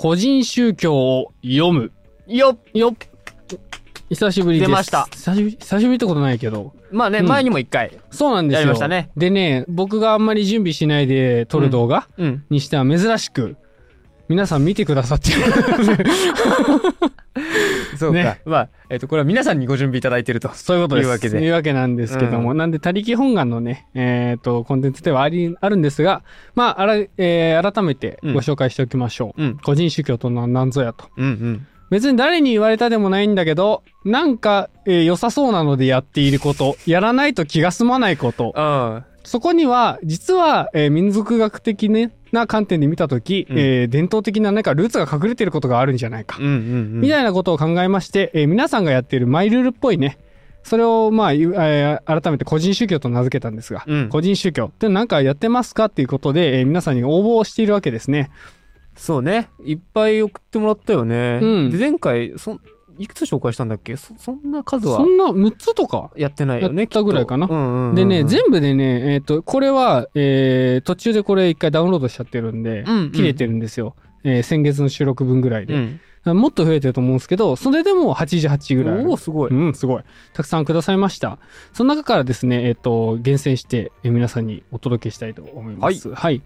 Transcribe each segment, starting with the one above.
個人宗教を読む。よっよっ。久しぶりです。出ました久しぶり、久しぶりってことないけど。まあね、うん前にも一回。そうなんですよ。やりましたねでね、僕があんまり準備しないで撮る動画うん。にしては珍しく、皆さん見てくださってる。そうか。ねまあ、えっ、と、これは皆さんにご準備いただいてると。そういうことです。いうわけでいうわけなんですけども、うなんで、他力本願のね、えっ、と、コンテンツではあり、あるんですが、まあ、あら、えー改めてご紹介しておきましょう。うん。個人宗教とは何ぞやと。うんうん。別に誰に言われたでもないんだけど、なんか、えー良さそうなのでやっていること、やらないと気が済まないこと、うん。そこには、実は、えー民族学的、ね、な観点で見たとき、うんえー伝統的な何かルーツが隠れていることがあるんじゃないか。うんうんうん。みたいなことを考えまして、えー皆さんがやっているマイルールっぽいね、それを、まあ、ゆえー改めて個人宗教と名付けたんですが、うん個人宗教って何かやってますかっていうことで、えー皆さんに応募をしているわけですね。そうね。いっぱい送ってもらったよね。うんで、前回、そん、いくつ紹介したんだっけ？そ、そんな数はそんな6つとかやってないよね。やったぐらいかなきっとうんうんうんでね、全部でね、えっ、と、これは、えー途中でこれ一回ダウンロードしちゃってるんで、うんうん切れてるんですよ。えー先月の収録分ぐらいで、うん。もっと増えてると思うんですけど、それでも88ぐらい。おおすごい。うん、すごい。たくさんくださいました。その中からですね、えっ、と、厳選して、えー皆さんにお届けしたいと思います。はい。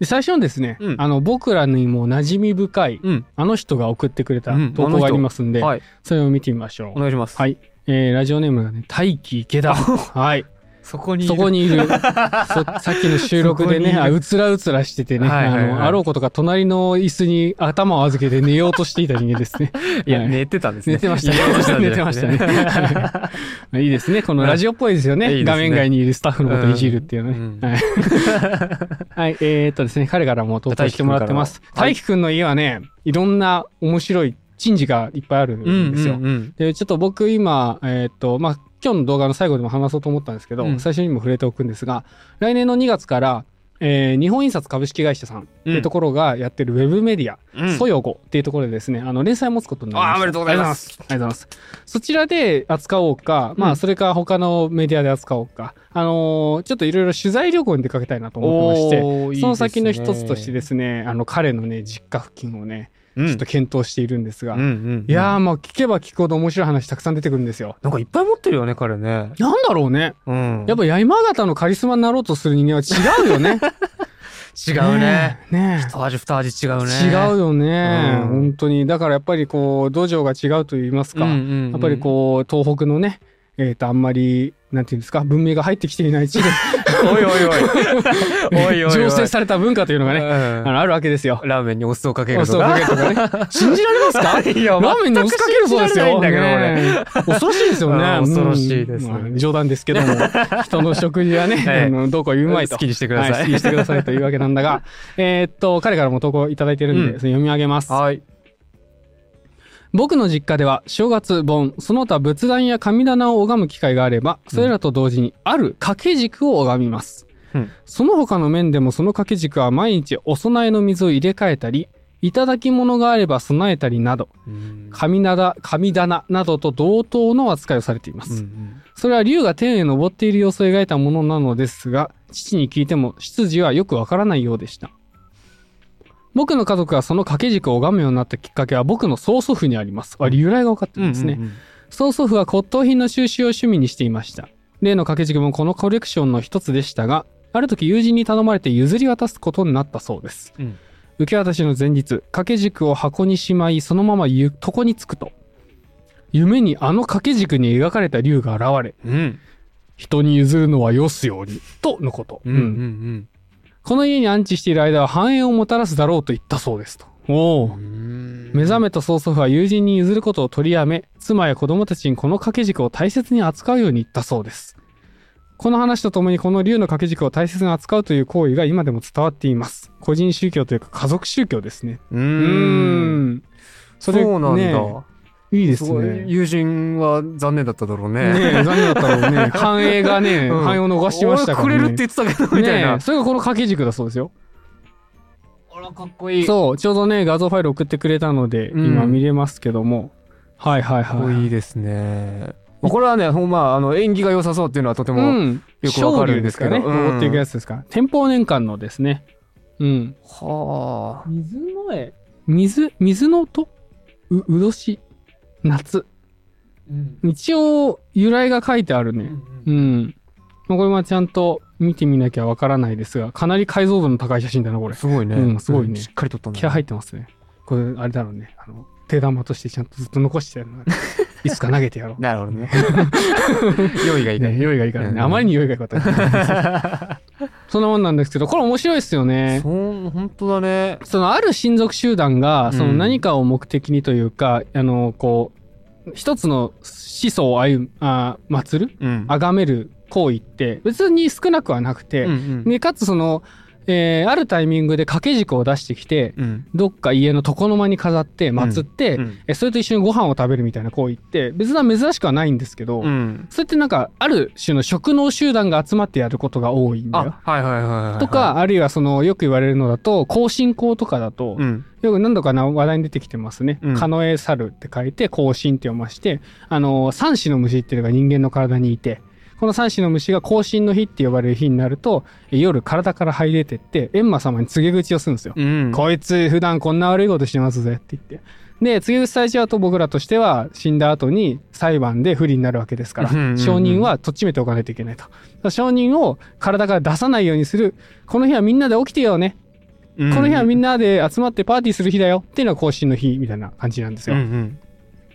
で最初にですね、うんあの、僕らにも馴染み深い、うん。あの人が送ってくれたうん投稿がありますんで、はい。それを見てみましょう。お願いします。はい。えーラジオネームがね、大輝池田。はい。そこにいる。そこにいる。そさっきの収録でね、うつらうつらしててね、はいはいはいあの、あろうことか隣の椅子に頭を預けて寝ようとしていた人間ですね。いや、はい寝てたんですね。寝てましたね寝てましたね。いいですね。このラジオっぽいですよね。いいですね画面外にいるスタッフのことをいじるっていうね。うんはい。はい。えー、っとですね、彼からも投稿してもらってます。大輝くんの家はね、いろんな面白い珍事がいっぱいあるんですよ。うんうんうんで、ちょっと僕今、えーっと、まあ、今日の動画の最後でも話そうと思ったんですけど、うん。最初にも触れておくんですが、来年の2月から、えー日本印刷株式会社さんっていうところがやってるウェブメディア、うん。ソヨゴっていうところでですね、あの、連載を持つことになりました。あーおめでとうございます。ありがとうございます。そちらで扱おうか、まあ、うんそれか他のメディアで扱おうか、あのーちょっといろいろ取材旅行に出かけたいなと思ってまして、おーいいですね。その先の一つとしてですね、あの、彼のね、実家付近をね、うんちょっと検討しているんですが、うんうんいやー、まあ、聞けば聞くほど面白い話たくさん出てくるんですよ。なんかいっぱい持ってるよね、彼ね。なんだろうね。うん。やっぱ山形のカリスマになろうとする人間は違うよね。違うね。え。ねえ。一味二味違うね。違うよね、うん本当に。だからやっぱりこう、土壌が違うと言いますか。うんうんうんやっぱりこう、東北のね、えっ、と、あんまり、なんていうんですか、文明が入ってきていない地で、おいおいおい。おいおい。醸成された文化というのがね、あね。のあるわけですよ。ラーメンにお酢をかけるとかけるとかね。信じられますかいやラーメンにお酢かけるそうですよ。恐ろしいですよね。うん恐ろしいですうんまあ冗談ですけども、人の食事はね、ええあのどうこう言うまいと。好きにしてくださいは好きにしてくださいというわけなんだが、えーっと、彼からも投稿いただいてるんで、読み上げます。はい。僕の実家では正月盆その他仏壇や神棚を拝む機会があればそれらと同時にある掛け軸を拝みます、うん。その他の面でもその掛け軸は毎日お供えの水を入れ替えたりいただき物があれば備えたりなど神棚神棚などと同等の扱いをされています、うんそれは竜が天へ登っている様子を描いたものなのですが、父に聞いても出自はよくわからないようでした。僕の家族がその掛け軸を拝むようになったきっかけは僕の曽祖父にあります。あ、由来が分かってるんですね。うんうんうん曽祖父は骨董品の収集を趣味にしていました。例の掛け軸もこのコレクションの一つでしたが、ある時友人に頼まれて譲り渡すことになったそうです。うん受け渡しの前日、掛け軸を箱にしまい、そのままゆ床に着くと、夢にあの掛け軸に描かれた竜が現れ、うん人に譲るのはよすように、とのこと。うんうんこの家に安置している間は繁栄をもたらすだろうと言ったそうですと。おおう。ん目覚めた曽祖父は友人に譲ることを取りやめ、妻や子供たちにこの掛け軸を大切に扱うように言ったそうです。この話とともにこの竜の掛け軸を大切に扱うという行為が今でも伝わっています。個人宗教というか家族宗教ですね。ううーんん。それそうなんだ。ねいいですね。友人は残念だっただろうね。ねえ、残念だったろうね。繁栄がね、うん繁栄を逃しましたからね。俺くれるって言ってたけど、みたいなねえ。それがこの掛け軸だそうですよ。あら、かっこいい。そう、ちょうどね、画像ファイル送ってくれたので、うん今見れますけども。はいはいかっこはいい。いですね。まあこれはね、ほんま、あの、縁起が良さそうっていうのはとても、うん。よくわかるんですけど昇竜ですかね。うん登っていくやつですか。天保年間のですね。うん。はあ。水の絵。水、水の音？う、うどし？夏。一応、由来が書いてあるね。うん。まあこれはちゃんと見てみなきゃわからないですが、かなり解像度の高い写真だな、これ。すごいね。うんすごいねしっかり撮ったんだね。気合入ってますね。これ、あれだろうね。あの、手玉としてちゃんとずっと残してやるの。いつか投げてやろう。なるほどね。用意がいいかね、ら。用意がいいからね。うんあまりに用意がいいことそんなもんなんですけど、これ面白いですよね。そう、本当だね。そのある親族集団が、そのうん何かを目的にというか、あの、こう、一つの思想を歩む、あ祀るうん。崇める行為って別に少なくはなくて、うんうんで、かつその、えーあるタイミングで掛け軸を出してきて、うん。どっか家の床の間に飾って祀って、うんえそれと一緒にご飯を食べるみたいな行為って別には珍しくはないんですけど、うん。それってなんかある種の職能集団が集まってやることが多いんだよ。あ、はいはいはいはい。と、か、あるいはそのよく言われるのだと更新校とかだと、うん。よく何度かな話題に出てきてますね。うんカノエサルって書いて更新って読まして、あの三種の虫っていうのが人間の体にいて、この三種の虫が更新の日って呼ばれる日になると、え夜体から這い出てって、閻魔様に告げ口をするんですよ。うん。こいつ普段こんな悪いことしてますぜって言って。で、告げ口されちゃうと僕らとしては死んだ後に裁判で不利になるわけですから、うんうんうん証人はとっちめておかないといけないと。証人を体から出さないようにする。この日はみんなで起きてよね。うんこの日はみんなで集まってパーティーする日だよっていうのが更新の日みたいな感じなんですよ。うんうん。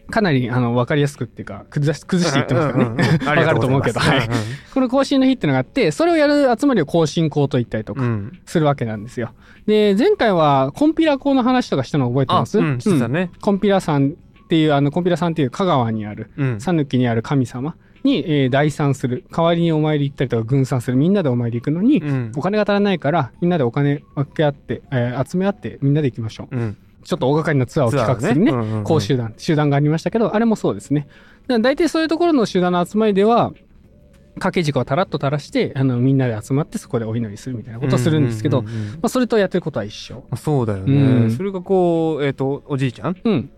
かなりあの分かりやすくっていうか崩し崩していってますからね。うんうんうんありがわかると思うけどございますこの更新の日っていうのがあって、それをやる集まりを更新校と言ったりとかうんうん。するわけなんですよ。で、前回はコンピラ校の話とかしたの覚えてあ、ます？うん、してたね。コンピラさんっていう、あの、コンピラさんっていう香川にある、うん。讃岐にある神様に、えー代参する。代わりにお参り行ったりとか、軍参する。みんなでお参り行くのに、うんお金が足らないから、みんなでお金分け合って、えー集め合って、みんなで行きましょう。うん。ちょっと大掛かりなツアーを企画するね。ねうんうんうんこう集団、集団がありましたけど、あれもそうですね。大体そういうところの集団の集まりでは、掛け軸をたらっと垂らして、あの、みんなで集まってそこでお祈りするみたいなことをするんですけど、うんうんうんうんまあ、それとやってることは一緒。そうだようね。んそれがこう、えっと、おじいちゃんうん。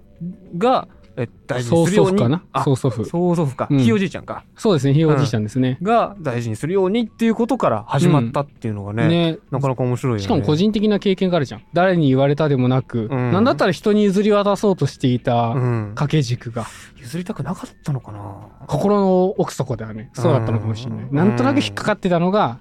が、え大事曽にするように。曽祖父。曽祖父か。うんひいおじいちゃんか。そうですね、ひいおじいちゃんですね。が大事にするようにっていうことから始まったっていうのがね、ねなかなか面白いよね。しかも個人的な経験があるじゃん。誰に言われたでもなく、うんなんだったら人に譲り渡そうとしていたうん。掛け軸が、譲りたくなかったのかな心の奥底ではね、そうだったのかもしれない。うんなんとなく引っかかってたのが、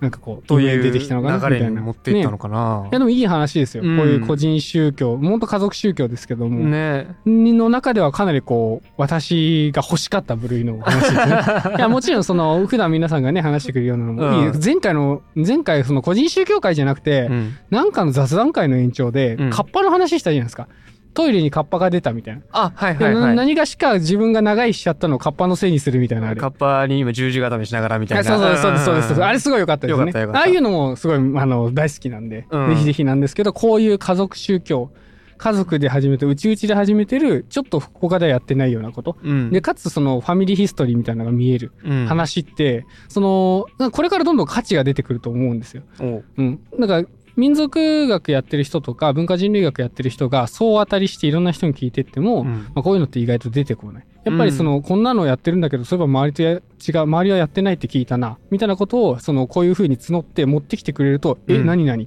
なんかこう、とい夢にう出てきたのかなみたいな。流れに持っていったのねかな、いやでもいい話ですよ。うんこういう個人宗教、本当家族宗教ですけども、ねの中ではかなりこう、私が欲しかった部類の話ですね。いや、もちろんその、普段皆さんがね、話してくれるようなのもいい。うん前回の、前回その個人宗教会じゃなくて、うん。なんかの雑談会の延長で、うんカッパの話したじゃないですか。トイレにカッパが出たみたいな。あ、はいではいはい。何がしか自分が長いしちゃったのをカッパのせいにするみたいなあれ。カッパに今十字固めしながらみたいな。あそうそうそうですそうです。あれすごい良かったですねああいうのもすごいあの大好きなんで、うんぜひぜひなんですけど、こういう家族宗教、家族で始めて、うちうちで始めてる、ちょっと他ではやってないようなこと。うん。で、かつそのファミリーヒストリーみたいなのが見えるうん、話って、その、なんかこれからどんどん価値が出てくると思うんですよ。おううん。なんか、民族学やってる人とか文化人類学やってる人が総当たりしていろんな人に聞いてっても、うん。まあ、こういうのって意外と出てこない。やっぱりその、こんなのやってるんだけど、そういえば周りとや違う、周りはやってないって聞いたな、みたいなことを、その、こういうふうに募って持ってきてくれると、え、うん。何々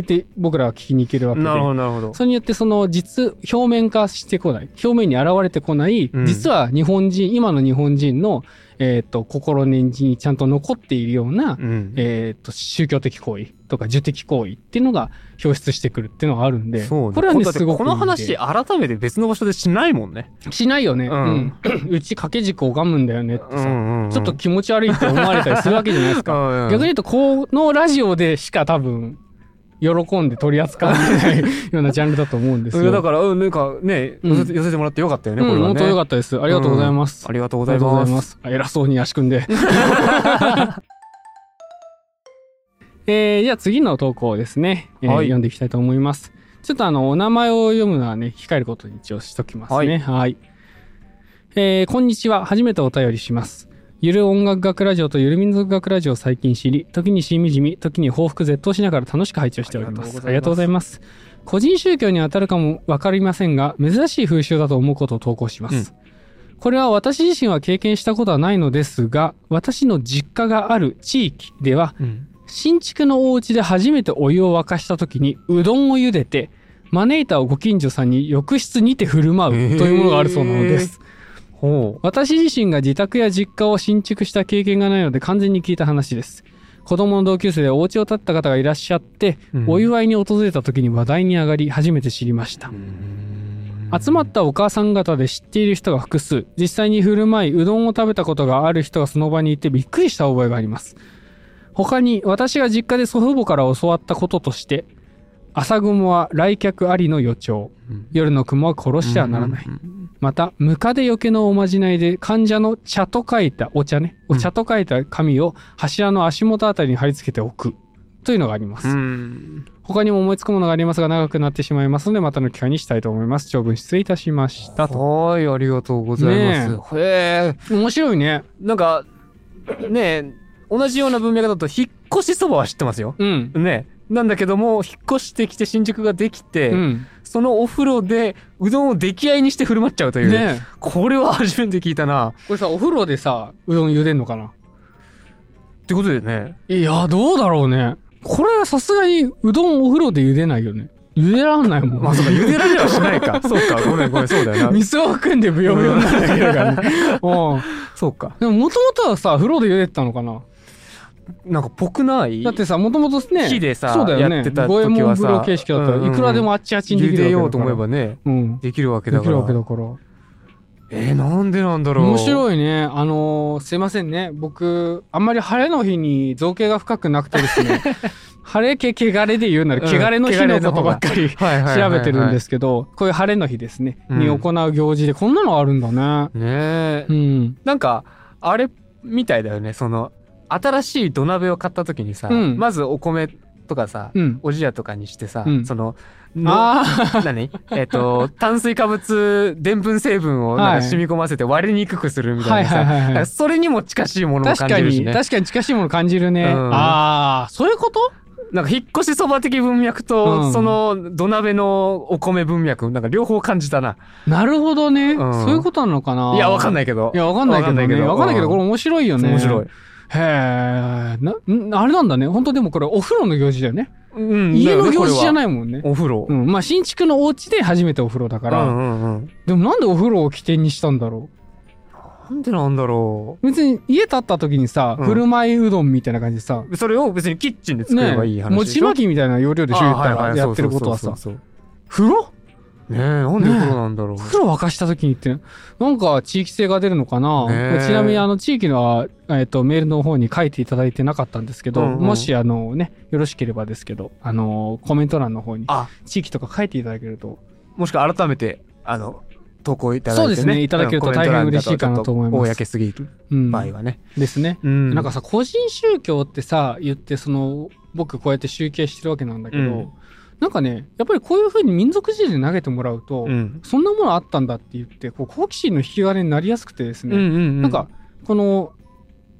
ってて僕らは聞きに行けるわけで。なるほど、なるほど。それによってその実、表面化してこない。表面に現れてこない、うん実は日本人、今の日本人の、えっ、と、心根にちゃんと残っているような、うん。えっ、と、宗教的行為とか、受的行為っていうのが表出してくるっていうのがあるんで、そうねこれはね、すごくこの話、改めて別の場所でしないもんね。しないよね。ううんん。うち掛け軸拝むんだよねってさ、んちょっと気持ち悪いって思われたりするわけじゃないですか。か 逆に言うと、このラジオでしか多分、喜んで取り扱われないようなジャンルだと思うんですよ。だから、うん、なんかね、うん寄せて寄せてもらってよかったよね、うん、これはね。本当よかったです。ありがとうございます。ありがとうございます。偉そうに足組んで。えー、じゃあ次の投稿ですね、えーはい読んでいきたいと思います。ちょっとあの、お名前を読むのはね、控えることに一応しときますね。はい。えー、こんにちは。初めてお便りします。ゆる音楽学ラジオとゆる民族学ラジオを最近知り、時にしみじみ、時に報復絶倒しながら楽しく拝聴しております。ありがとうございます。個人宗教に当たるかもわかりませんが、珍しい風習だと思うことを投稿します。これは私自身は経験したことはないのですが、私の実家がある地域では、うん。新築のお家で初めてお湯を沸かした時にうどんを茹でて、招いたご近所さんに浴室にて振る舞うというものがあるそうなのです。ほ私自身が自宅や実家を新築した経験がないので完全に聞いた話です。子供の同級生でお家を建てた方がいらっしゃって、うんお祝いに訪れた時に話題に上がり初めて知りました。集まったお母さん方で知っている人が複数、実際に振る舞いうどんを食べたことがある人がその場にいてびっくりした覚えがあります。他に私が実家で祖父母から教わったこととして、朝雲は来客ありの予兆、うん夜の雲は殺してはならない。また、ムカデよけのおまじないで患者の茶と書いた、お茶ね、お茶と書いた紙を柱の足元あたりに貼り付けておく。というのがあります。うん。他にも思いつくものがありますが長くなってしまいますので、またの機会にしたいと思います。長文失礼いたしました。と。はい、ありがとうございます。へえ。面白いね。なんか、ねえ、同じような文脈だと、引っ越しそばは知ってますよ。うん。ねえなんだけども、引っ越してきて新宿ができて、うん。そのお風呂でうどんを出来合いにして振る舞っちゃうという。ねえこれは初めて聞いたな。これさ、お風呂でさ、うどん茹でんのかな？ってことでね。いや、どうだろうね。これはさすがにうどんお風呂で茹でないよね。茹でらんないもん。まあそうか、茹でられはしないか。そうか、ごめんごめん、そうだよな。水を含んでブヨブヨになるだけだからね。うん。そうか。でももともとはさ、風呂で茹でてたのかな？なんかぽくない？だってさ、もともとね、火でさそうだよね。やってた時はさ形式だったら、うんうんいくらでもあっちあっちにでき茹るわけだから。でようと思えばね、うん。できるわけできるだから。わけだから。えー、なんでなんだろう。面い。白いね。あのーすいませんね。僕、あんまり晴れの日に造形が深くなくてですね、晴れけ汚れで言うなら、うん汚れの日のことばっかりはいはいはいはい調べてるんですけど、こういう晴れの日ですね、うんに行う行事でこんなのあるんだね。ねえ、うん。なんか、あれみたいだよね。その、新しい土鍋を買った時にさ、うんまずお米とかさ、うん。おじやとかにしてさ、うんその、のあ何？えっ、と、炭水化物、でんぷん成分をなんはいか染み込ませて割れにくくするみあ。はいなさ、はいはいはい。それにも近しいものを確かに、感じるしね。確かに近しいもの感じるね。うんああ、そういうこと？なんか引っ越しそば的文脈と、うんその土鍋のお米文脈、なんか両方感じたな。なるほどね。うんそういうことなのかないいや、わかんい。ないけど。いや、わかんないけどね。わかんないけど、これ面白いよね。面白い。。へえ。な、んあれなんだね。本当でもこれお風呂の行事だよね。うん家の行事じゃい。ないもんね。お風呂。うん。まあ、新築のお家で初めてお風呂だから。うんうんうん。でもなんでお風呂を起点にしたんだろなんでなんだろう。別に家建った時にさ、うん振る舞いうどんみたいな感じでさ、う。それを別にキッチンで作ればいい話でしょ。餅巻きみたいな要領でしょ言ったらやってることはさそう。そうそう風呂？ねえ、なんでお風呂なんだろう。風呂沸かした時にって、なんか地域性が出るのかな、ねえちなみにあの地域のは、えっとメールの方に書いていただいてなかったんですけど、うんうんもしあのね、よろしければですけど、あの、コメント欄の方にあ、地域とか書いていただけると、もしくは改めて、あの、投稿いただいて、ね。そうですねいただけると大変嬉しいかなと思います公すぎるうん。場合はね。ですね。うんなんかさ、個人宗教ってさ、言って、その、僕こうやって集計してるわけなんだけど、うんなんかね、やっぱりこういう風に民族人で投げてもらうと、うん。そんなものあったんだって言って、こう好奇心の引き金になりやすくてですね、うんうんうん。なんか、この、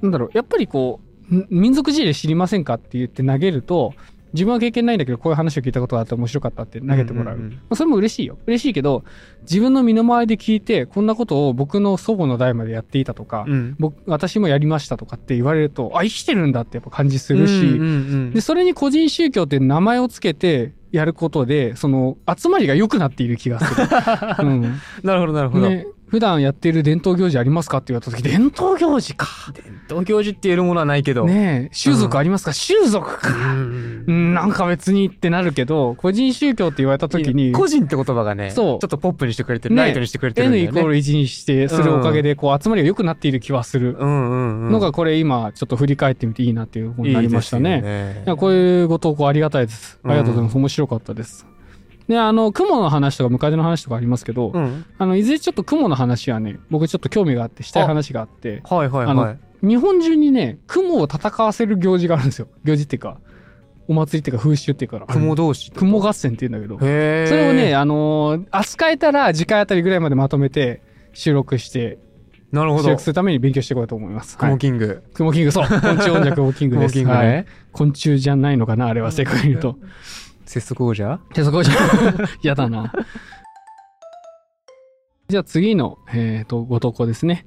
なんだろう、やっぱりこう、ん民族事例知りませんかって言って投げると、自分は経験ないんだけど、こういう話を聞いたことがあって面白かったって投げてもらう。んんんまあそれも嬉しいよ。嬉しいけど、自分の身の回りで聞いて、こんなことを僕の祖母の代までやっていたとか、うん。僕、私もやりましたとかって言われると、あ、生きてるんだってやっぱ感じするし、うんうんうんで、それに個人宗教って名前をつけてやることで、その、集まりが良くなっている気がする。うん。なるほど、なるほど。ね、普段やっている伝統行事ありますかって言われた時、伝統行事か。伝統行事って言えるものはないけど。ねえ、習俗ありますか、習俗か。うんうん、なんか別にってなるけど、個人宗教って言われた時に、個人って言葉がね、ちそうょっとポップにしてくれてる、ねライトにしてくれてるんだ N よね。イコール1にして、するおかげで、こう、集まりが良くなっている気はする。うんうんうん。のが、これ今、ちょっと振り返ってみていいなっていう方になりましたね。いいですよいやこういうご投稿ありがたいです。ありがとうございます。う面白かったです。で、あの、雲の話とか、ムカデの話とかありますけど、うん。あの、いずれちょっと雲の話はね、僕ちょっと興味があって、したい話があって、はいはいあはい。日本中にね、雲を戦わせる行事があるんですよ。行事っていうか、お祭りっていうか、風習っていうか、雲同士。雲合戦って言うんだけど、それをね、、あのー扱えたら次回あたりぐらいまでまとめて収録して、なるほど収録。するために勉強していこうと思います。はい雲キング。雲キング、そう。昆虫音楽雲キングです。雲キングはいね。昆虫じゃないのかなあれは正確に言うと。節足王者？で、そこじゃ、やだな。じゃあ次の、えっ、と、ご投稿ですね。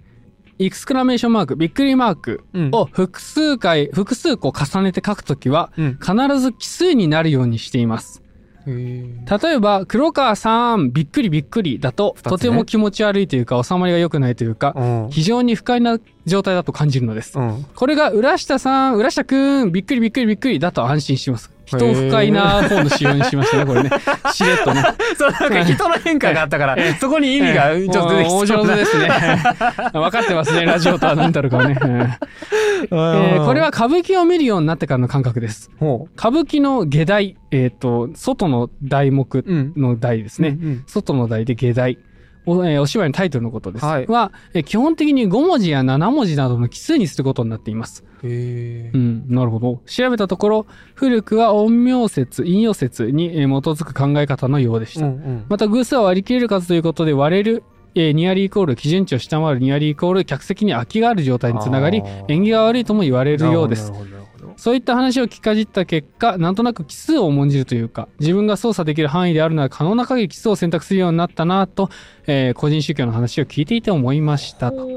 エクスクラメーションマーク、びっくりマークうんを複数回、複数個重ねて書くときは、うん必ず奇数になるようにしています。へ例えば、黒川さん、びっくりびっくりだと、ねとても気持ち悪いというか、収まりが良くないというか、うん非常に不快な状態だと感じるのです。うんこれが、浦下さん、浦下くん、びっくりびっくりびっくりだと安心します。人を不快な方の仕様にしましたね、これね。しれっとね。そうなんか人の変化があったからそこに意味がちょっと出てきおそう上手ですね。分かってますね、ラジオとは何だろうかね。えーこれは歌舞伎を見るようになってからの感覚です。ほ歌舞伎の下題、えっ、と、外の題目ううんの題ですね。うん外の題で下題。お,、えーお芝居のタイトルのことです。はいは、えー基本的に5文字や7文字などの奇数にすることになっています。へえうん、なるほど。調べたところ、古くは陰陽説、陰陽説にえー基づく考え方のようでした。んまた偶数は割り切れる数ということで割れる、えーニアリーイコール基準値を下回るニアリーイコール客席に空きがある状態につながり縁起が悪いとも言われるようですそういった話を聞かじった結果なんとなく奇数を重んじるというか自分が操作できる範囲であるなら可能な限り奇数を選択するようになったなと、えー個人宗教の話を聞いていて思いましたと。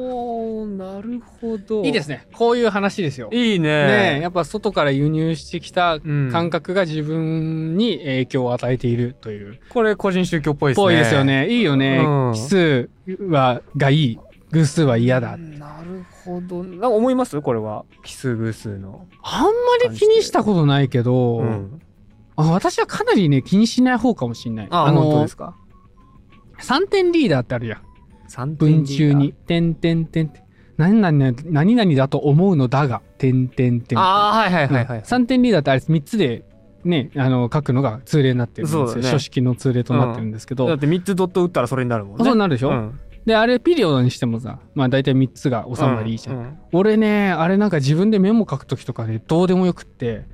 なるほど。いいですね。こういう話ですよ。いいね。ねえやっぱ外から輸入してきたうん。感覚が自分に影響を与えているという。これ個人宗教っぽいですね。ぽいですよね。いいよね。うん。奇数は、がいい。偶数は嫌だ。なるほどなんか思います？これは？奇数偶数のあんまり気にしたことないけど、うんあ私はかなりね、気にしない方かもしんない。あ本当ですか？3点リーダーってあるやん。三点文中に。点点点って。何々、何々だと思うのだが、点点点。ああはいはいはいはい3点リーダーってあれ3つで、ね、あの、書くのが通例になってるんですよ。そうだね書式の通例となってるんですけど。だって3つドット打ったらそれになるもんねそうなるでしょ、うんで、あれピリオドにしてもさ、まあ大体3つが収まりいいじゃん。うん俺ね、あれなんか自分でメモ書くときとかね、どうでもよくって、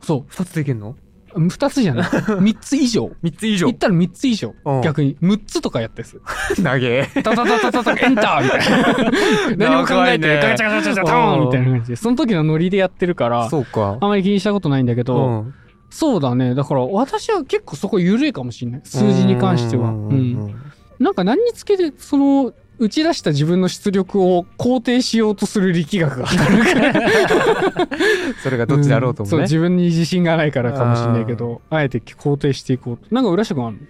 そ2つできんの？う、2つじゃない。3つ以上。3つ以上言ったら3つ以上うん。逆に。6つとかやったやつ。投げタタタタタタエンターみたいな。何も考えて、ガチャガチャガチャドーンみたいな感じで。その時のノリでやってるから、そうかあまり気にしたことないんだけど、うんそうだね。だから私は結構そこ緩いかもしれない。数字に関しては。うんうん。なんか何につけて、その、打ち出した自分の出力を肯定しようとする力学が働く。それがどっちだろうとんそうもね自分に自信がないからかもしれないけどあえて肯定していこうとなんか浦下君ある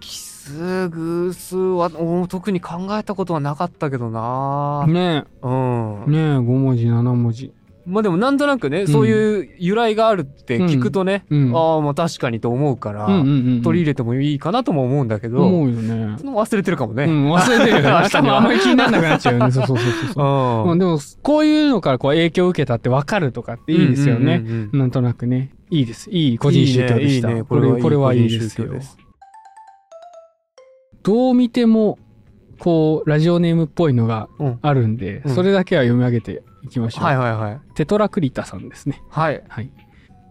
奇数偶数はお特に考えたことはなかったけどな。のね。うん。えねえ5文字7文字まあでもなんとなくね、そういう由来があるって聞くとね、うん。ああまあ確かにと思うから、うんうんうん取り入れてもいいかなとも思うんだけど、思うよね。忘れてるかもね。うん忘れてるよね。明日には多分あんまり気にならなくなっちゃうよね。そうそうそうそう。そ ううんでもこういうのからこう影響を受けたって分かるとかっていいですよね、うんうんうんうん。なんとなくね。いいです。いい個人宗教でしたいいね。いいねこれこれはいいですよ。どう見てもこうラジオネームっぽいのがうん。あるんで、うん。それだけは読み上げていきましょう、はいはいはい。テトラクリタさんですねはい。はい。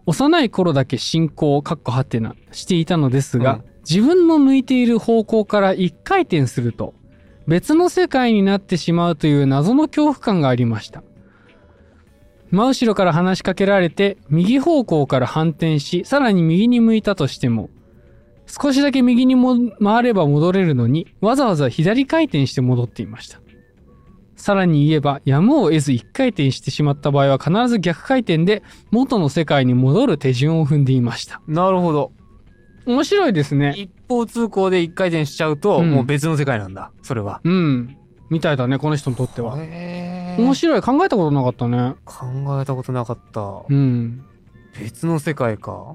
幼い頃だけ信仰、かっこはてな、していたのですが、うん自分の向いている方向から一回転すると、別の世界になってしまうという謎の恐怖感がありました。真後ろから話しかけられて、右方向から反転し、さらに右に向いたとしても、少しだけ右にも回れば戻れるのに、わざわざ左回転して戻っていました。さらに言えば、やむを得ず一回転してしまった場合は必ず逆回転で元の世界に戻る手順を踏んでいました。なるほど。面白いですね。一方通行で一回転しちゃうと、うんもう別の世界なんだ。それは。うん。みたいだね、この人にとっては。へ面白い。考えたことなかったね。考えたことなかった。うん。別の世界か。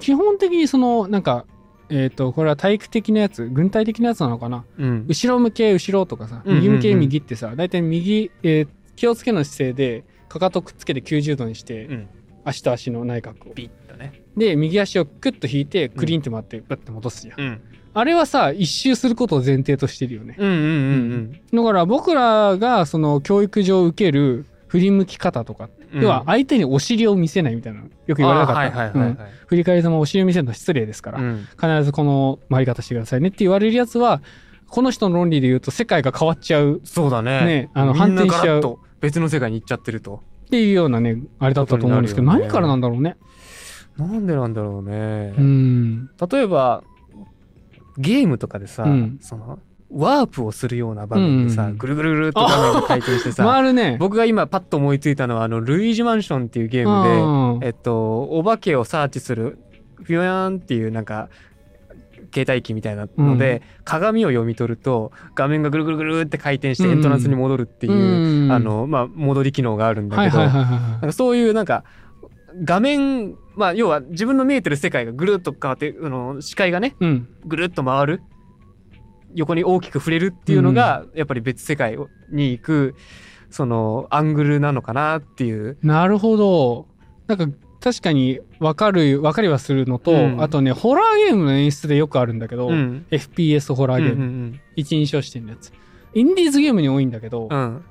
基本的にその、なんか、えっ、と、これは体育的なやつ、軍隊的なやつなのかな？うん。後ろ向け、後ろとかさ、右向け、右ってさ、だいたい右、えー気をつけの姿勢で、かかとくっつけて90度にして、うん。足と足の内角を。ピッとね。で、右足をクッと引いて、クリンって回って、バッて戻すじゃん。うん。あれはさ、一周することを前提としてるよね。うんうんうんだから僕らがその教育上受ける振り向き方とか、うん。要は相手にお尻を見せないみたいなのよく言われなかった。振り返りざまお尻を見せるのは失礼ですから、うん必ずこの回り方してくださいねって言われるやつは、この人の論理で言うと世界が変わっちゃうそうだね。ねあの反転しちゃうと別の世界に行っちゃってると。っていうようなね、あれだったと思うんですけど、ね何からなんだろうね。なんでなんだろうね。うん。例えば、ゲームとかでさ、うんその、ワープをするような場面でさ、うんぐるぐるぐるっと画面が回転してさ、回るね。僕が今パッと思いついたのはあのルイージマンションっていうゲームで、うんえっとお化けをサーチするフィヨヤンっていうなんか携帯機みたいなので、鏡を読み取ると画面がぐるぐるぐるって回転してエントランスに戻るっていう、うんあのまあ戻り機能があるんだけど、そういうなんか画面まあ要は自分の見えてる世界がぐるっと変わってあの視界がねい。うん。ぐるっと回る横に大きく触れるっていうのが、やっぱり別世界に行くそのアングルなのかなっていう。なるほど。なんか確かに分かる、分かりはするのと、うんあとね、ホラーゲームの演出でよくあるんだけど、うん、FPS ホラーゲーム、うんうん一人称視点のやつ。インディーズゲームに多いんだけど、うんうん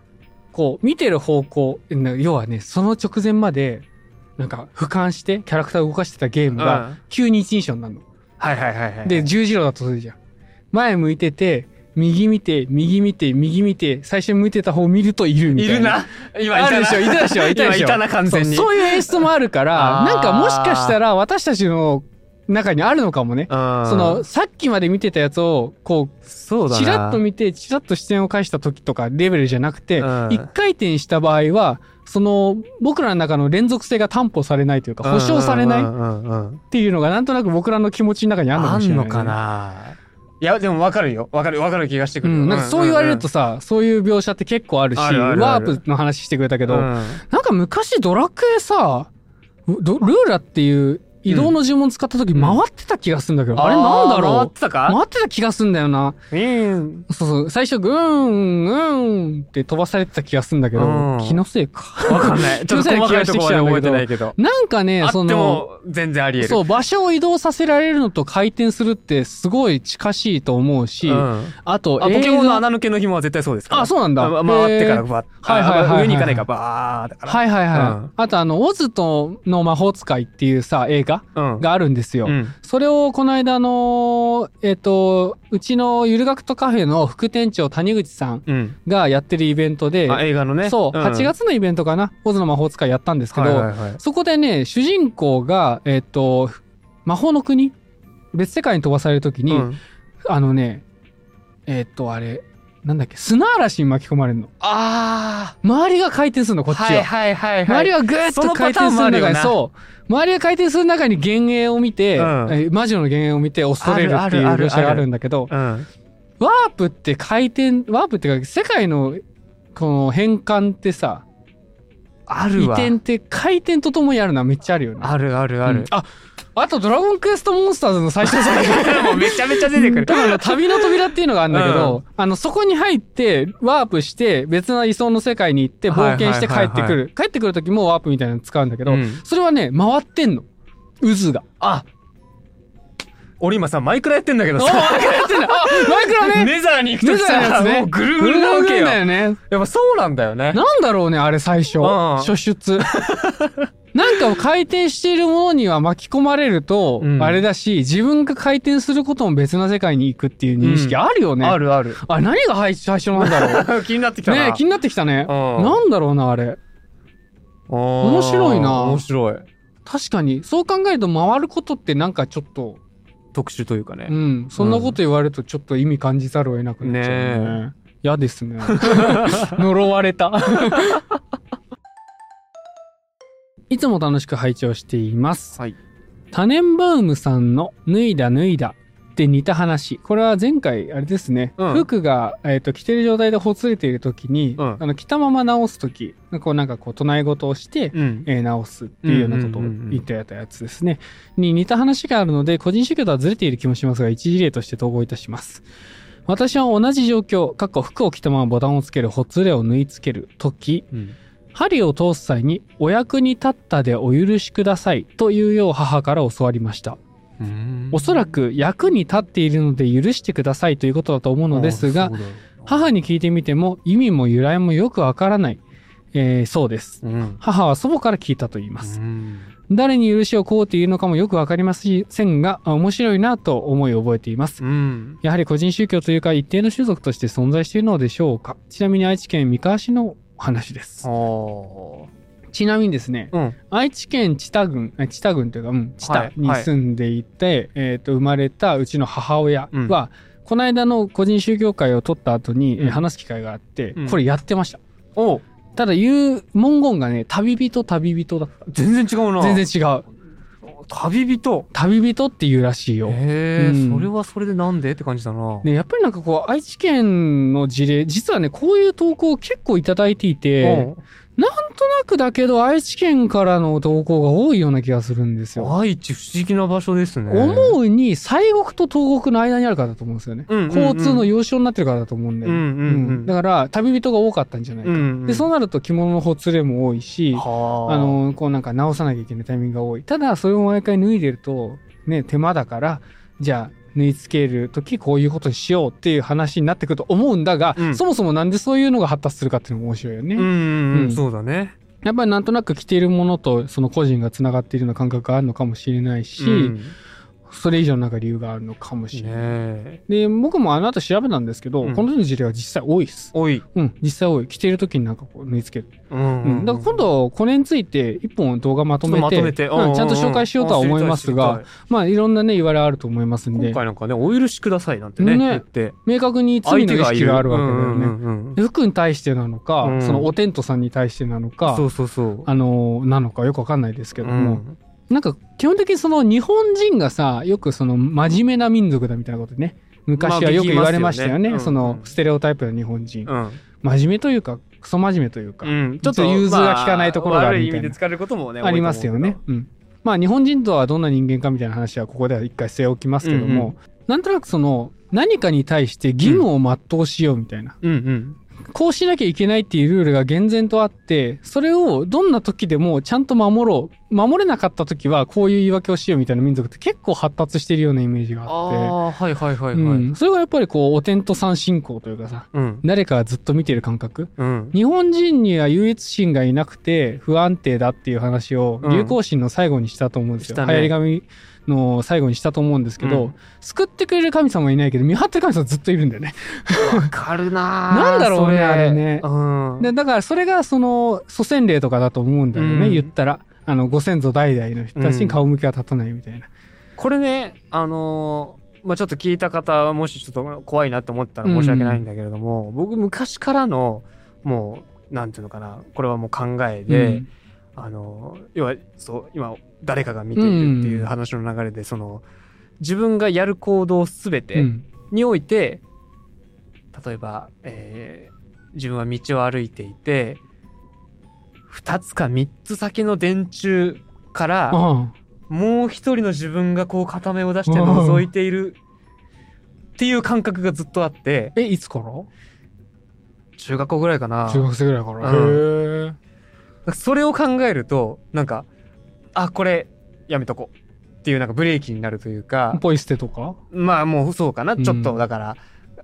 こう、見てる方向、な要はね、その直前まで、なんか俯瞰してキャラクターを動かしてたゲームが、うん急に一人称になるの。はいはいはいはい。で、十字路だとするじゃん。前向いてて、右見て、右見て、右見て、最初向いてた方を見るといるみたいな。いるな。今いたな。あるでしょ、いたでしょ、いたでしょ。今いたな完全に。そうそういう演出もあるから、なんかもしかしたら私たちの中にあるのかもね。うんその、さっきまで見てたやつを、こう、そうだな。チラッと見て、チラッと視線を返した時とかレベルじゃなくて、うん一回転した場合は、その、僕らの中の連続性が担保されないというか、保証されないっていうのが、なんとなく僕らの気持ちの中にあるのかあもしれない、んのかないや、でも分かるよ。分かる、分かる気がしてくる。うん、なんかそう言われるとさ、そういう描写って結構あるし、ワープの話してくれたけど、うんなんか昔ドラクエさ、ドルーラっていう移動の呪文使った時うん回ってた気がするんだけど、あれなんだろう？ってたか？回ってた気がするんだよな。うん。そうそう、最初グーン、グーンって飛ばされてた気がするんだけどうん、気のせいか。わかんない。ちょっと細かいところまで覚えてないけど。なんかねその、も全然あり得る。そう、場所を移動させられるのと回転するってすごい近しいと思うし、うんあと、あ、ポケモンの映穴抜けの紐は絶対そうですから。あそうなんだあ回ってからバッ。はいはいはいはいあ上に行かないからバーだから。画はいはいはい。うんあとあの、オズとの魔法使いっていうさ、映画うん。があるんですよ。うん。それをこの間あのえっ、と、うちのゆる学徒カフェの副店長谷口さんうん。がやってるイベントで、あ、映画のね。そう、ん8月のイベントかな、オズの魔法使いやったんですけど、はいはいはいそこでね、主人公が、えっ、と、魔法の国？別世界に飛ばされるときに、うんあのね、えっ、と、あれ、なんだっけ、砂嵐に巻き込まれるの。あ周りが回転するの、こっあ。ちは。はいはいはいはい。周りはぐーっと回転する中に、そう。周りが回転する中に幻影を見て、うんえ魔女の幻影を見て恐れるっていう描写があるんだけど、うん。ワープって回転、ワープってか、世界のこの変換ってさ、移あるわ。転って回転とともにあるのはめっちゃあるよね。あるあるあるうん。あ、あとドラゴンクエストモンスターズの最初の作もうめちゃめちゃ出てくる。だから旅の扉っていうのがあるんだけど、あの、そこに入って、ワープして、別な位相の世界に行って、冒険して帰ってくる。帰ってくる時もワープみたいなの使うんだけど、うんそれはね、回ってんの。渦が。あ俺今さ、マイクラやってんだけどおさ、マイクラやってんだあ、マイクラねネザーに行くとさ、つね。もうぐるぐるなわけよ。だよね。やっぱそうなんだよね。なんだろうね、あれ最初。ん初出。なんか回転しているものには巻き込まれると、うんあれだし、自分が回転することも別な世界に行くっていう認識あるよね。あるある。あ、何が最初なんだろう。気になってきたな。ね気になってきたね。うんなんだろうな、あれ。面面白いな面白い。確かに、そう考えると回ることってなんかちょっと、特殊というかね。うん、そんなこと言われるとちょっと意味感じざるを得なくなっちゃうね。ね嫌ですね。呪われた。いつも楽しく拝聴しています。はい。タネンバウムさんの脱いだ脱いだって似た話。これは前回、あれですね。うん服が、えっ、と、着てる状態でほつれている時に、うんあの、着たまま直す時、こうなんかこう唱え事をして、うん。えー直すっていうようなことを言ってやったやつですね。に似た話があるので、個人宗教とはずれている気もしますが、一事例として統合いたします。私は同じ状況、かっこ服を着たままボタンをつける、ほつれを縫い付けるとき、うん針を通す際に、お役に立ったでお許しくださいというよう母から教わりました。おそらく役に立っているので許してくださいということだと思うのですが、母に聞いてみても意味も由来もよくわからない、えーそうです。うん。母は祖母から聞いたと言います。うん誰に許しをこうというのかもよくわかりませんが、あ面白いなと思い覚えています。うん。やはり個人宗教というか一定の種族として存在しているのでしょうか。ちなみに愛知県三河市の話です。おちなみにですね、ーうん。愛知県知多郡、あ知多郡というか、うん、知多はいはいに住んでいて、えっ、と、生まれたうちの母親は、この間の個人宗教会を取った後に、えうん話す機会があって、うんこれやってました。ただ言う文言がね、旅人旅人だった。全然違うな。全然違う。旅人。旅人って言うらしいよ。へえ、うんそれはそれでなんでって感じだな。ね、やっぱりなんかこう、愛知県の事例、実はね、こういう投稿を結構いただいていて、うんなんとなくだけど愛知県からの投稿が多いような気がするんですよ。愛知不思議な場所ですね。思うに、西国と東国の間にあるからだと思うんですよね。うんうんうん交通の要衝になってるからだと思うんだよ、うんうんうんだから、旅人が多かったんじゃないか。うんうん。で、そうなると着物のほつれも多いし、はあの、こうなんか直さなきゃいけないタイミングが多い。ただ、それを毎回脱いでると、ね、手間だから、じゃあ、縫い付けるときこういうことにしようっていう話になってくると思うんだが、うんそもそもなんでそういうのが発達するかっていうのが面白いよね。うんうん、そうだね。やっぱりなんとなく着ているものとその個人がつながっているような感覚があるのかもしれないし、うんそれ以上のなんか理由があるのかもしれない。ねで、僕もあの後調べたんですけど、うんこの時の事例は実際多いです。おい。うん、実際多い。着ている時になんかこう縫い付ける。うんうん。だから今度、これについて一本動画まとめて、めて、うんちゃんと紹介しようとは思いますが、、まあいろんなね、言われあると思いますんで今、回なんかね、お許しくださいなんてね、ね言って、明確に罪の意識があるわけだよね。うんうんうんうん服に対してなのか、うんそのおテントさんに対してなのか、そうそうそう。あのなのかよくわかんないですけども、うんなんか基本的にその日本人がさよくその真面目な民族だみたいなことね。昔はよく言われましたよね,、まあよねそのうんステレオタイプな日本人、うん。真面目というかクソ真面目というか、うん。ちょっと融通が利かないところがあるみたいな。ま悪い意味で使われることもね、ありますよね。うん。まあ日本人とはどんな人間かみたいな話はここでは一回据え置きますけども、うん。うなんとなくその何かに対して義務を全うしようみたいな、うよ。うんこうしなきゃいけないっていうルールが厳然とあって、それをどんな時でもちゃんと守ろう。守れなかった時はこういう言い訳をしようみたいな民族って結構発達してるようなイメージがうん。あって。ああ、はいはいはいはい。うん、それがやっぱりこうお天道さん信仰というかさうん。誰かがずっと見てる感覚うん。日本人には優越心がいなくて不安定だっていう話をうん流行心の最後にしたと思うんですよ、したね流行り紙の最後にしたと思うんですけど、うん。救ってくれる神様はいないけど見張ってる神様ずっといるんだよね。わかるなー なんだろうねそあれね。うん。でだからそれがその祖先霊とかだと思うんだよね、うん。言ったら。あのご先祖代々の人たちに顔向きは立たないみたいな、これね、あのーまあちょっと聞いた方はもしちょっと怖いなって思ったら申し訳ないんだけれども、僕昔からの、もう、なんていうのかな、これはもう考えで、うんあのー要は、そう、今、誰かが見ているっていう話の流れで、その、自分がやる行動すべうてん。において、例えば、えー自分は道を歩いていて、2つか3つ先の電柱から、あもう一人の自分がこう片目を出して覗いているっていう感覚がずっとあってえいつから？中学校ぐらいかな。中学生ぐらいから、うへえそれを考えるとなんかあこれやめとこうっていうなんかブレーキになるというかポイ捨てとか？まあもうそうかな、うん。ちょっとだから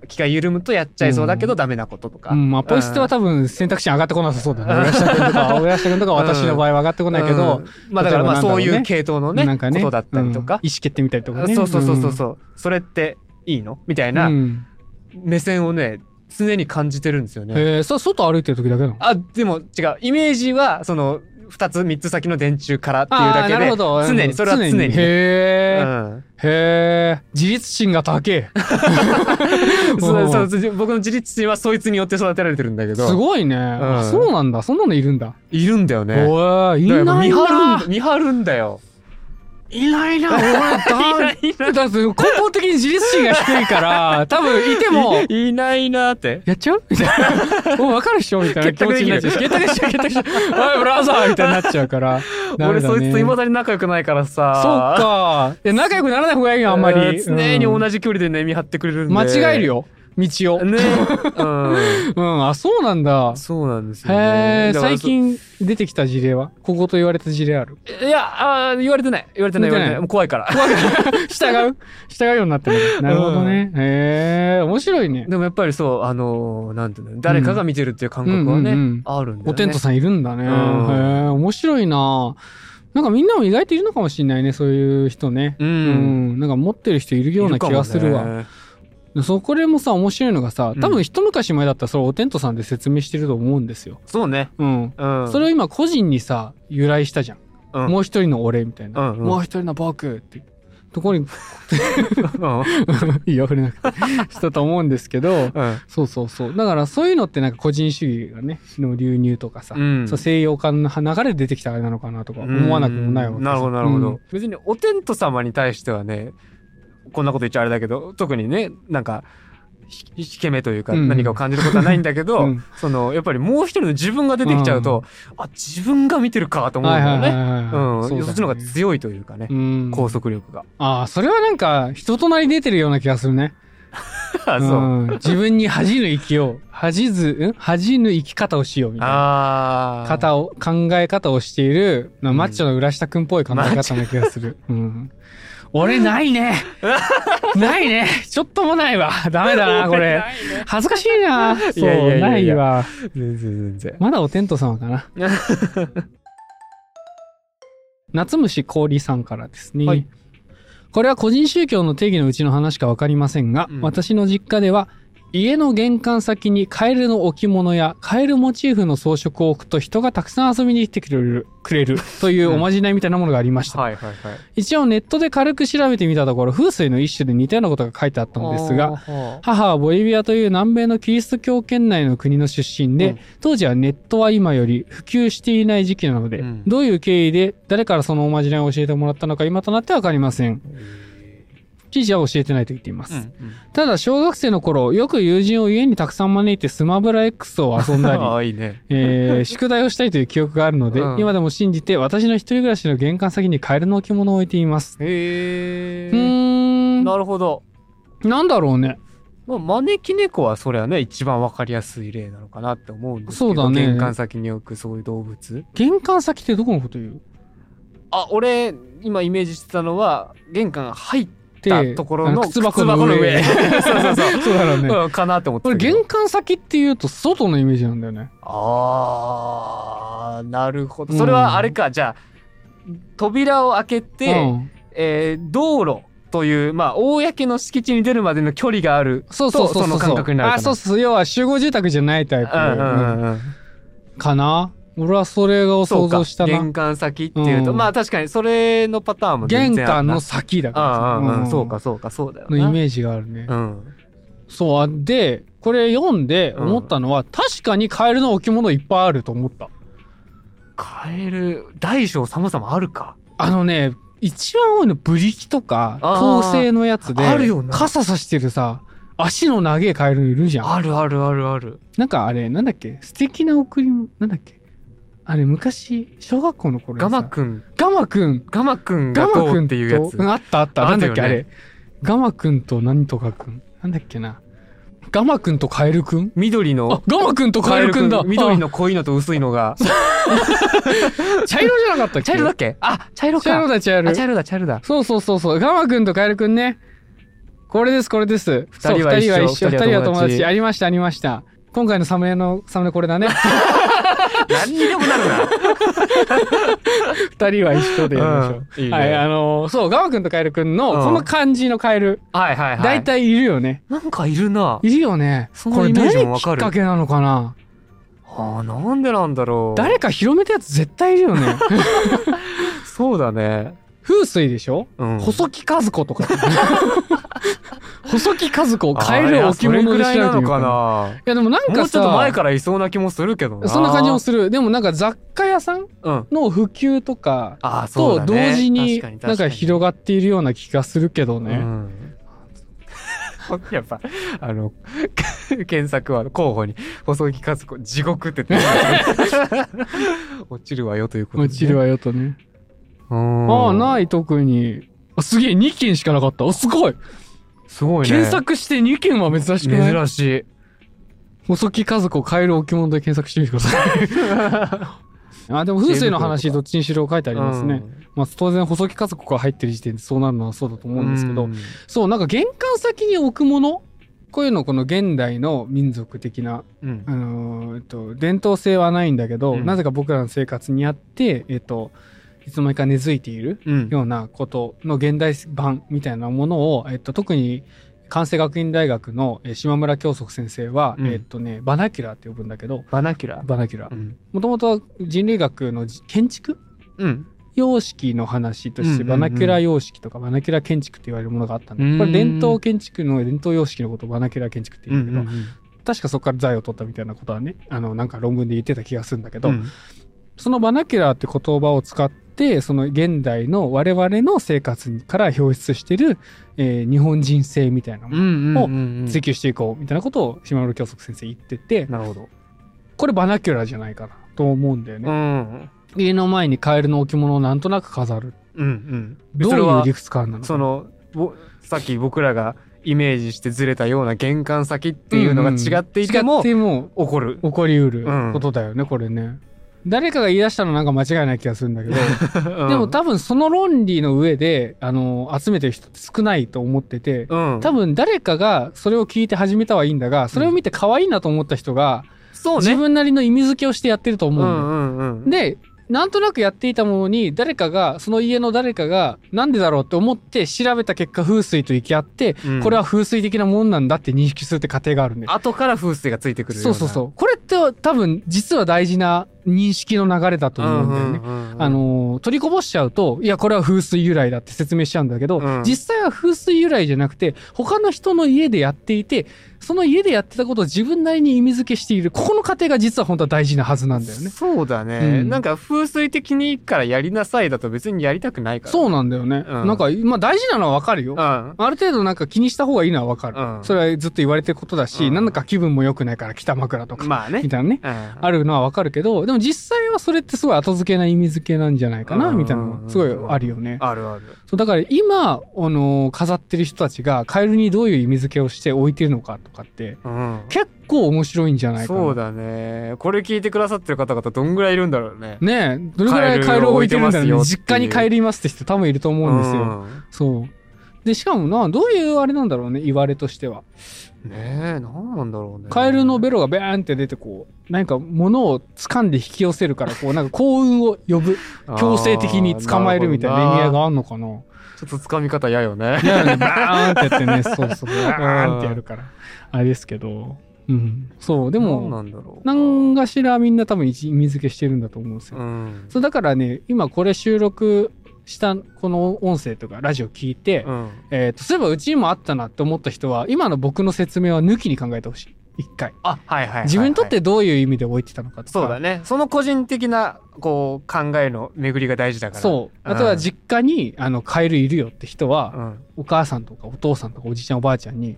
気が緩むとやっちゃいそうだけどダメなこととか、うん、まあ、ポイ捨ては多分選択肢に上がってこなさそうだね。親下君とか、親下君とか私の場合は上がってこないけど、うん。まあだからまあそうういう系統のねなんかね、ことだったりとか。うん、意思決定みたいとかね。そうそうそうそうそう、それっていいの？みたいうん。なうん。目線をね常に感じてるんですよね。へえ、そ外歩いてる時だけなの？あでも違う。イメージはその2つ3つ先の電柱からっていうだけほど。で常にそれは常に。ねへえ、うん。へえ、自立心が高え。そううんそうそう僕の自立心はそいつによって育てられてるんだけど。すごいね。あうん。そうなんだ。そんなのいるんだ。いるんだよね。おーいい見張るなん見張るんだよ いないな。俺いだないいないだって根本的に自立心が低いから、多分いても、いいないなってやっちゃう？みたいな。もう分かるっしょ？みたいな気持ちになっちゃう。結託しちゃう、結託しちゃう。おい、ブラザーみたいになっちゃうから。ダメ俺そいつと未だに仲良くないからさそっか。いや、仲良くならない方がいいよ、あんまり。うん常にうん同じ距離でね見張ってくれるんで間違えるよ、道を。ね。ううん、あ、そうなんだ。ん。そうなんですよへえ、ねだから最近出てきた事例は？ここと言われた事例ある？いやあー言われてない。言われてない言われてない。もう怖いから。従う？従うようになってる。なるほどね。へえ、面白いね。でもやっぱりそう、あのーなんていうの、誰かが見てるっていう感覚はね、うん。うんうんあるんだよね。おテントさんいるんだね。へうん。え、面白いな。なんかみんなも意外といるのかもしれないね、そういう人ね。う。うん。ん。なんか持ってる人いるような気がするわ。そこでもさ、面白いのがさ、多うん分一昔前だったらそれおテントさんで説明してると思うんですよ。そうね。うん。うん。それを今個人にさ、由来したじゃん。うんもう一人の俺みたいな。うんうんもう一人の僕って。ところに、いいよ、触れなくて、したと思うんですけど、うんそうそうそう。だからそういうのってなんか個人主義がね、の流入とかさ、うんそう西洋化の流れで出てきたあれなのかなとか思わなくもないわけうんなるほどなるほど、うん別にお天道様に対してはねこんなこと言っちゃあれだけど特にねなんかひ引け目というかうん何かを感じることはないんだけど、うんそのやっぱりもう一人の自分が出てきちゃうと、あ自分が見てるかと思うんだよね。ねそっちの方が強いというかね、うん拘束力が。ああ、それはなんか人となり出てるような気がするね。あそう。ん自分に恥じぬ生きよう。恥じず、ん？恥じぬ生き方をしようみたいな。ああ。方を、考え方をしている、なマッチョの浦下くんっぽい考え方な気がする。うん。俺ないねないねちょっともないわダメだな、これ。恥ずかしいなそう、ないわ。全然全然。まだお天道様かな。夏虫氷さんからですね。はいこれは個人宗教の定義のうちの話かわかりませんが、うん私の実家では、家の玄関先にカエルの置物やカエルモチーフの装飾を置くと人がたくさん遊びに来てくれるくれる というおまじないみたいなものがありました。はいはいはい。一応ネットで軽く調べてみたところ、風水の一種で似たようなことが書いてあったのですが、が、母はボリビアという南米のキリスト教圏内の国の出身で、うん当時はネットは今より普及していない時期なので、うんどういう経緯で誰からそのおまじないを教えてもらったのか今となってはわかりません。記事は教えてないと言っています。うんうんただ小学生の頃、よく友人を家にたくさん招いてスマブラ X を遊んだり、いいね。えー 宿題をしたいという記憶があるので、うん今でも信じて私の一人暮らしの玄関先にカエルの置物を置いています。うへえ。ーん、なるほど。なんだろうね。まあ、招き猫はそれはね、一番わかりやすい例なのかなって思うんですけど。そうだね玄関先に置くそういう動物。玄関先ってどこのこと言う？あ、俺、今イメージしてたのは、玄関が入っでたところの靴箱の上。そうそうそう。そうだろうね。うん、かなって思ってこれ。玄関先って言うと外のイメージなんだよね。あー、なるほど。それはあれか、じゃあ、扉を開けて、うん、えー道路という、まあ、公の敷地に出るまでの距離があると、そうそうそうそう。の感覚になるかな。あ、そうそう。要は集合住宅じゃないタイプ。うんうんうんうん。かな？俺はそれを想像したな。玄関先っていうと、うん。まあ確かにそれのパターンも玄関の先だから。うんうんうん、さそうかそうかそうだよな。のイメージがあるね。うん。そう。あで、これ読んで思ったのは、確かにカエルの置物いっぱいあると思った。カエル大小様々あるか？あのね、一番多いのブリキとか、あー。銅製のやつで、あるよな。傘さしてるさ、足の長いカエルいるじゃん。あるあるあるある。なんかあれ、なんだっけ？素敵な贈り物、なんだっけ？あれ、昔、小学校の頃ガマくんガマくん。ガマくんがガマくんっていうやつとうんあったあった。なんだっけ、あれ。ガマくんと何とかくん？なんだっけな。ガマくんとカエルくんあ緑の、ガマくんとカエルくんだ。緑の濃いのと薄いのがあ。茶色じゃなかったっけ？茶色だっけ？あ茶色か茶色だ、茶色あ。茶色だ茶色だそうそうそうそう。ガマくんとカエルくんね。これです、これです。二人は一緒二人は友達。ありました、ありました。今回のサムネの、サムネこれだね。何にでもなるな。二人は一緒でやりましょう。うん。いいね。はい、あのーそう、ガマくんとカエルくんの、うん。この感じのカエル、はいはいはい。大体いるよね。なんかいるな。いるよね。これそのイメージも何わかる。きっかけなのかな？あーなんでなんだろう。誰か広めたやつ絶対いるよね。そうだね風水でしょ、うん細木和子とか。細木和子、カエあル置物で調べてみそれぐらいなのかな。ないやでもなんかもうちょっと前さ、からいそうな気もするけどなそんな感じもする。でもなんか雑貨屋さんうんの普及とかと同時になんか広がっているような気がするけどね。うん やっぱあの検索は候補に細木和子地獄って 落ちるわよということで、落ちるわよとね。うん。ああ、ない、特に。あすげえ、2件しかなかった。お、すごい。すごいね。検索して2件は珍しくない？珍しい。細木和子カエル置物で検索してみてください。あ、でも風水の話どっちにしろ書いてありますね。まあ当然細木和子が入ってる時点でそうなるのはそうだと思うんですけど、うん。そう、なんか玄関先に置くもの？こういうのこの現代の民族的な、うん。あのーえっと、伝統性はないんだけど、うん。なぜか僕らの生活にあって、えっと、いつの間にか根付いているうん。ようなことの現代版みたいなものを、えっと、特に関西学院大学のえー島村恭則先生は、うん。えっとね、バナキュラーって呼ぶんだけど、バナキュラバナキュラー。うん。もともと人類学のじ建築？うん。様式の話として、バナキュラ様式とかバナキュラ建築って言われるものがあったんだうん。これ伝統建築の伝統様式のことをバナキュラ建築ってう言うんんだけど、うん。確かそこから材を取ったみたいなことはねあのなんか論文で言ってた気がするんだけど、うん。そのバナキュラーって言葉を使ってその現代の我々の生活から表出してる、えー日本人性みたいなもうんのをうんうんうん追求していこうみたいなことを島村恭則先生言ってて、なるほど。これバナキュラーじゃないかなと思うんだようね。ん家の前にカエルの置物をなんとなく飾る。うんうん。どういう理屈感なの？そのぼさっき僕らがイメージしてずれたような玄関先っていうのが違っていても違っても起こる。起こりうるうんことだよね、これね。誰かが言い出したのなんか間違いない気がするんだけど、ででも多分その論理の上で、あの、集めてる人って少ないと思ってて、うん、多分誰かがそれを聞いて始めたはいいんだが、それを見て可愛いなと思った人が、そうね。自分なりの意味付けをしてやってると思ううんうんうん。で、なんとなくやっていたものに、誰かが、その家の誰かが、なんでだろうって思って調べた結果、風水と行き合って、うんこれは風水的なもんなんだって認識するって過程があるんで。後から風水がついてくるよそうそうそう。これって多分、実は大事な認識の流れだとう思うんだよね。んうんうんあのー取りこぼしちゃうと、いや、これは風水由来だって説明しちゃうんだけど、うん実際は風水由来じゃなくて、他の人の家でやっていて、その家でやってたことを自分なりに意味付けしている、ここの過程が実は本当は大事なはずなんだよね。そうだね、うんなんか風水的にからやりなさいだと別にやりたくないから。そうなんだよね。うんなんか、まあ大事なのはわかるよ。うん。ある程度なんか気にした方がいいのはわかる。うんそれはずっと言われてることだし、うんなんだか気分も良くないから北枕とか、まあねみ。たいなね。うんあるのはわかるけど、でも実際はそれってすごい後付けな意味付けなんじゃないかな、うんみたいなすごいあるよね。あるある。そうだから今、あのー飾ってる人たちがカエルにどういう意味付けをして置いてるのかとかって、うん。結構面白いんじゃないかな。そうだね。これ聞いてくださってる方々どんぐらいいるんだろうね。ねえ、どれぐらいカエルを置いてるんだろうね。う実家にカエルいますって人多分いると思うんですよ。うんそう。で、しかもな、どういうあれなんだろうね、言われとしては。ねえ、なんなんだろうね。カエルのベロがベーンって出てこう、何か物を掴んで引き寄せるから、こう、なんか幸運を呼ぶ、強制的に捕まえるみたいな意味合いがあんのかな。ちょっと掴み方嫌よね。だよね、バーンってやってね、そうそう、バーンってやるから。あれですけど、うん。そう、ででも。何がしらみんな多分意味付けしてるんだと思うんですよ。うん。そう、だからね、今これ収録したこの音声とかラジオ聞いて、うん。えっ、と、そういえばうちにもあったなって思った人は、今の僕の説明は抜きに考えてほしい。一回。あ、はいはいはいはい。自分にとってどういう意味で置いてたのかとか。そうだね。その個人的な、こう、考えの巡りが大事だから。そう。うんあとは実家に、あの、カエルいるよって人は、うん。お母さんとかお父さんとかおじいちゃんおばあちゃんに、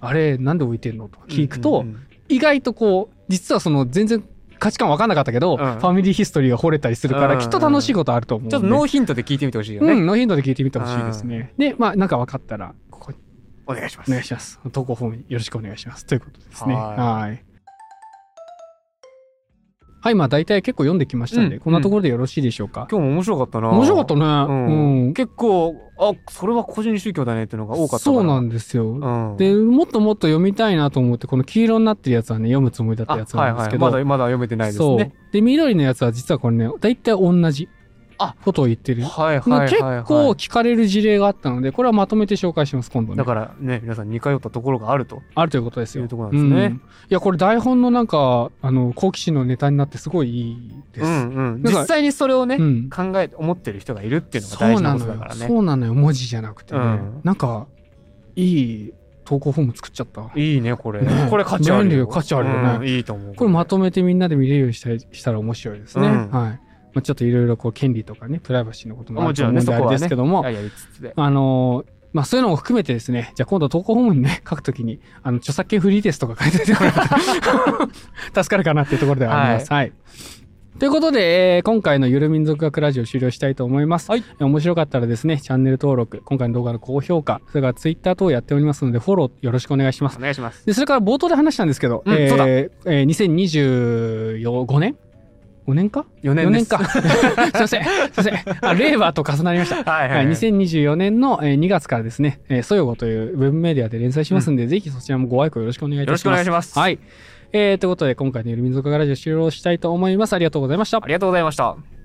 あれ、なんで置いてんのとか聞くと、うんうん意外とこう、実はその全然価値観分かんなかったけど、んファミリーヒストリーが掘れたりするから、うんきっと楽しいことあると思う。ちょっとノーヒントで聞いてみてほしいよね。うん、ノーヒントで聞いてみてほしいですね。で、まあ、なんか分かったら、ここにお願いします。お願いします。投稿フォームによろしくお願いします。ということですね。ははいい。はい、まあ大体結構読んできましたんで、うんこんなところでよろしいでしょうか？今日も面白かったな。面白かったね。うんうん。結構、あ、それは個人宗教だねっていうのが多かった。そうなんですよ。うん。で、もっともっと読みたいなと思って、この黄色になってるやつはね、読むつもりだったあやつはいはい。なんですけど、まだ、まだ読めてないですそうね。。で、緑のやつは実はこれね、大体同じあことを言ってる。はいはいはい、はい。結構聞かれる事例があったので、これはまとめて紹介します、今度ね。だからね、皆さん似通ったところがあると。あるということですよ。いうところなんですねうんいや、これ台本のなんか、あの、好奇心のネタになってすごいいいです。うんうん。実際にそれをね、うん考えて思ってる人がいるっていうのが大事ななのよことだから。ね。そうなのよ。文字じゃなくてね。うんなんか、いい投稿フォーム作っちゃった。いいね、これ。ねこれ価値あるよ。価値あるよねうんいいと思う。これまとめてみんなで見れるようにしたりしたら面白いですね。うんはい。まあ、ちょっといろいろこう権利とかね、プライバシーのこともあもちろんね、ると思うんであですけども。あのーまあそういうのも含めてですね、じゃあ今度投稿フォームにね、書くときに、あの、著作権フリーですとか書いておいてもらうと助かるかなっていうところではあります。はい。ということで、えー今回のゆる民族学ラジオ終了したいと思います。はいえー面白かったらですね、チャンネル登録、今回の動画の高評価、それからツイッター等やっておりますので、フォローよろしくお願いしますお。願いします。で、それから冒頭で話したんですけど、えーうんそうだえー2025年 ?5 年か？4 ?4 年です。年か。すいません。すいません。あ、令和と重なりました。はいはい、はい、はい。2024年のえー2月からですね、えー、ソヨゴというウェブメディアで連載しますんで、ぜひそちらもご愛顧よろしくお願いいたします。よろしくお願いします。はい。えー、ということで、今回のゆる民族学ラジオ終了したいと思います。ありがとうございましたあ。りがとうございました。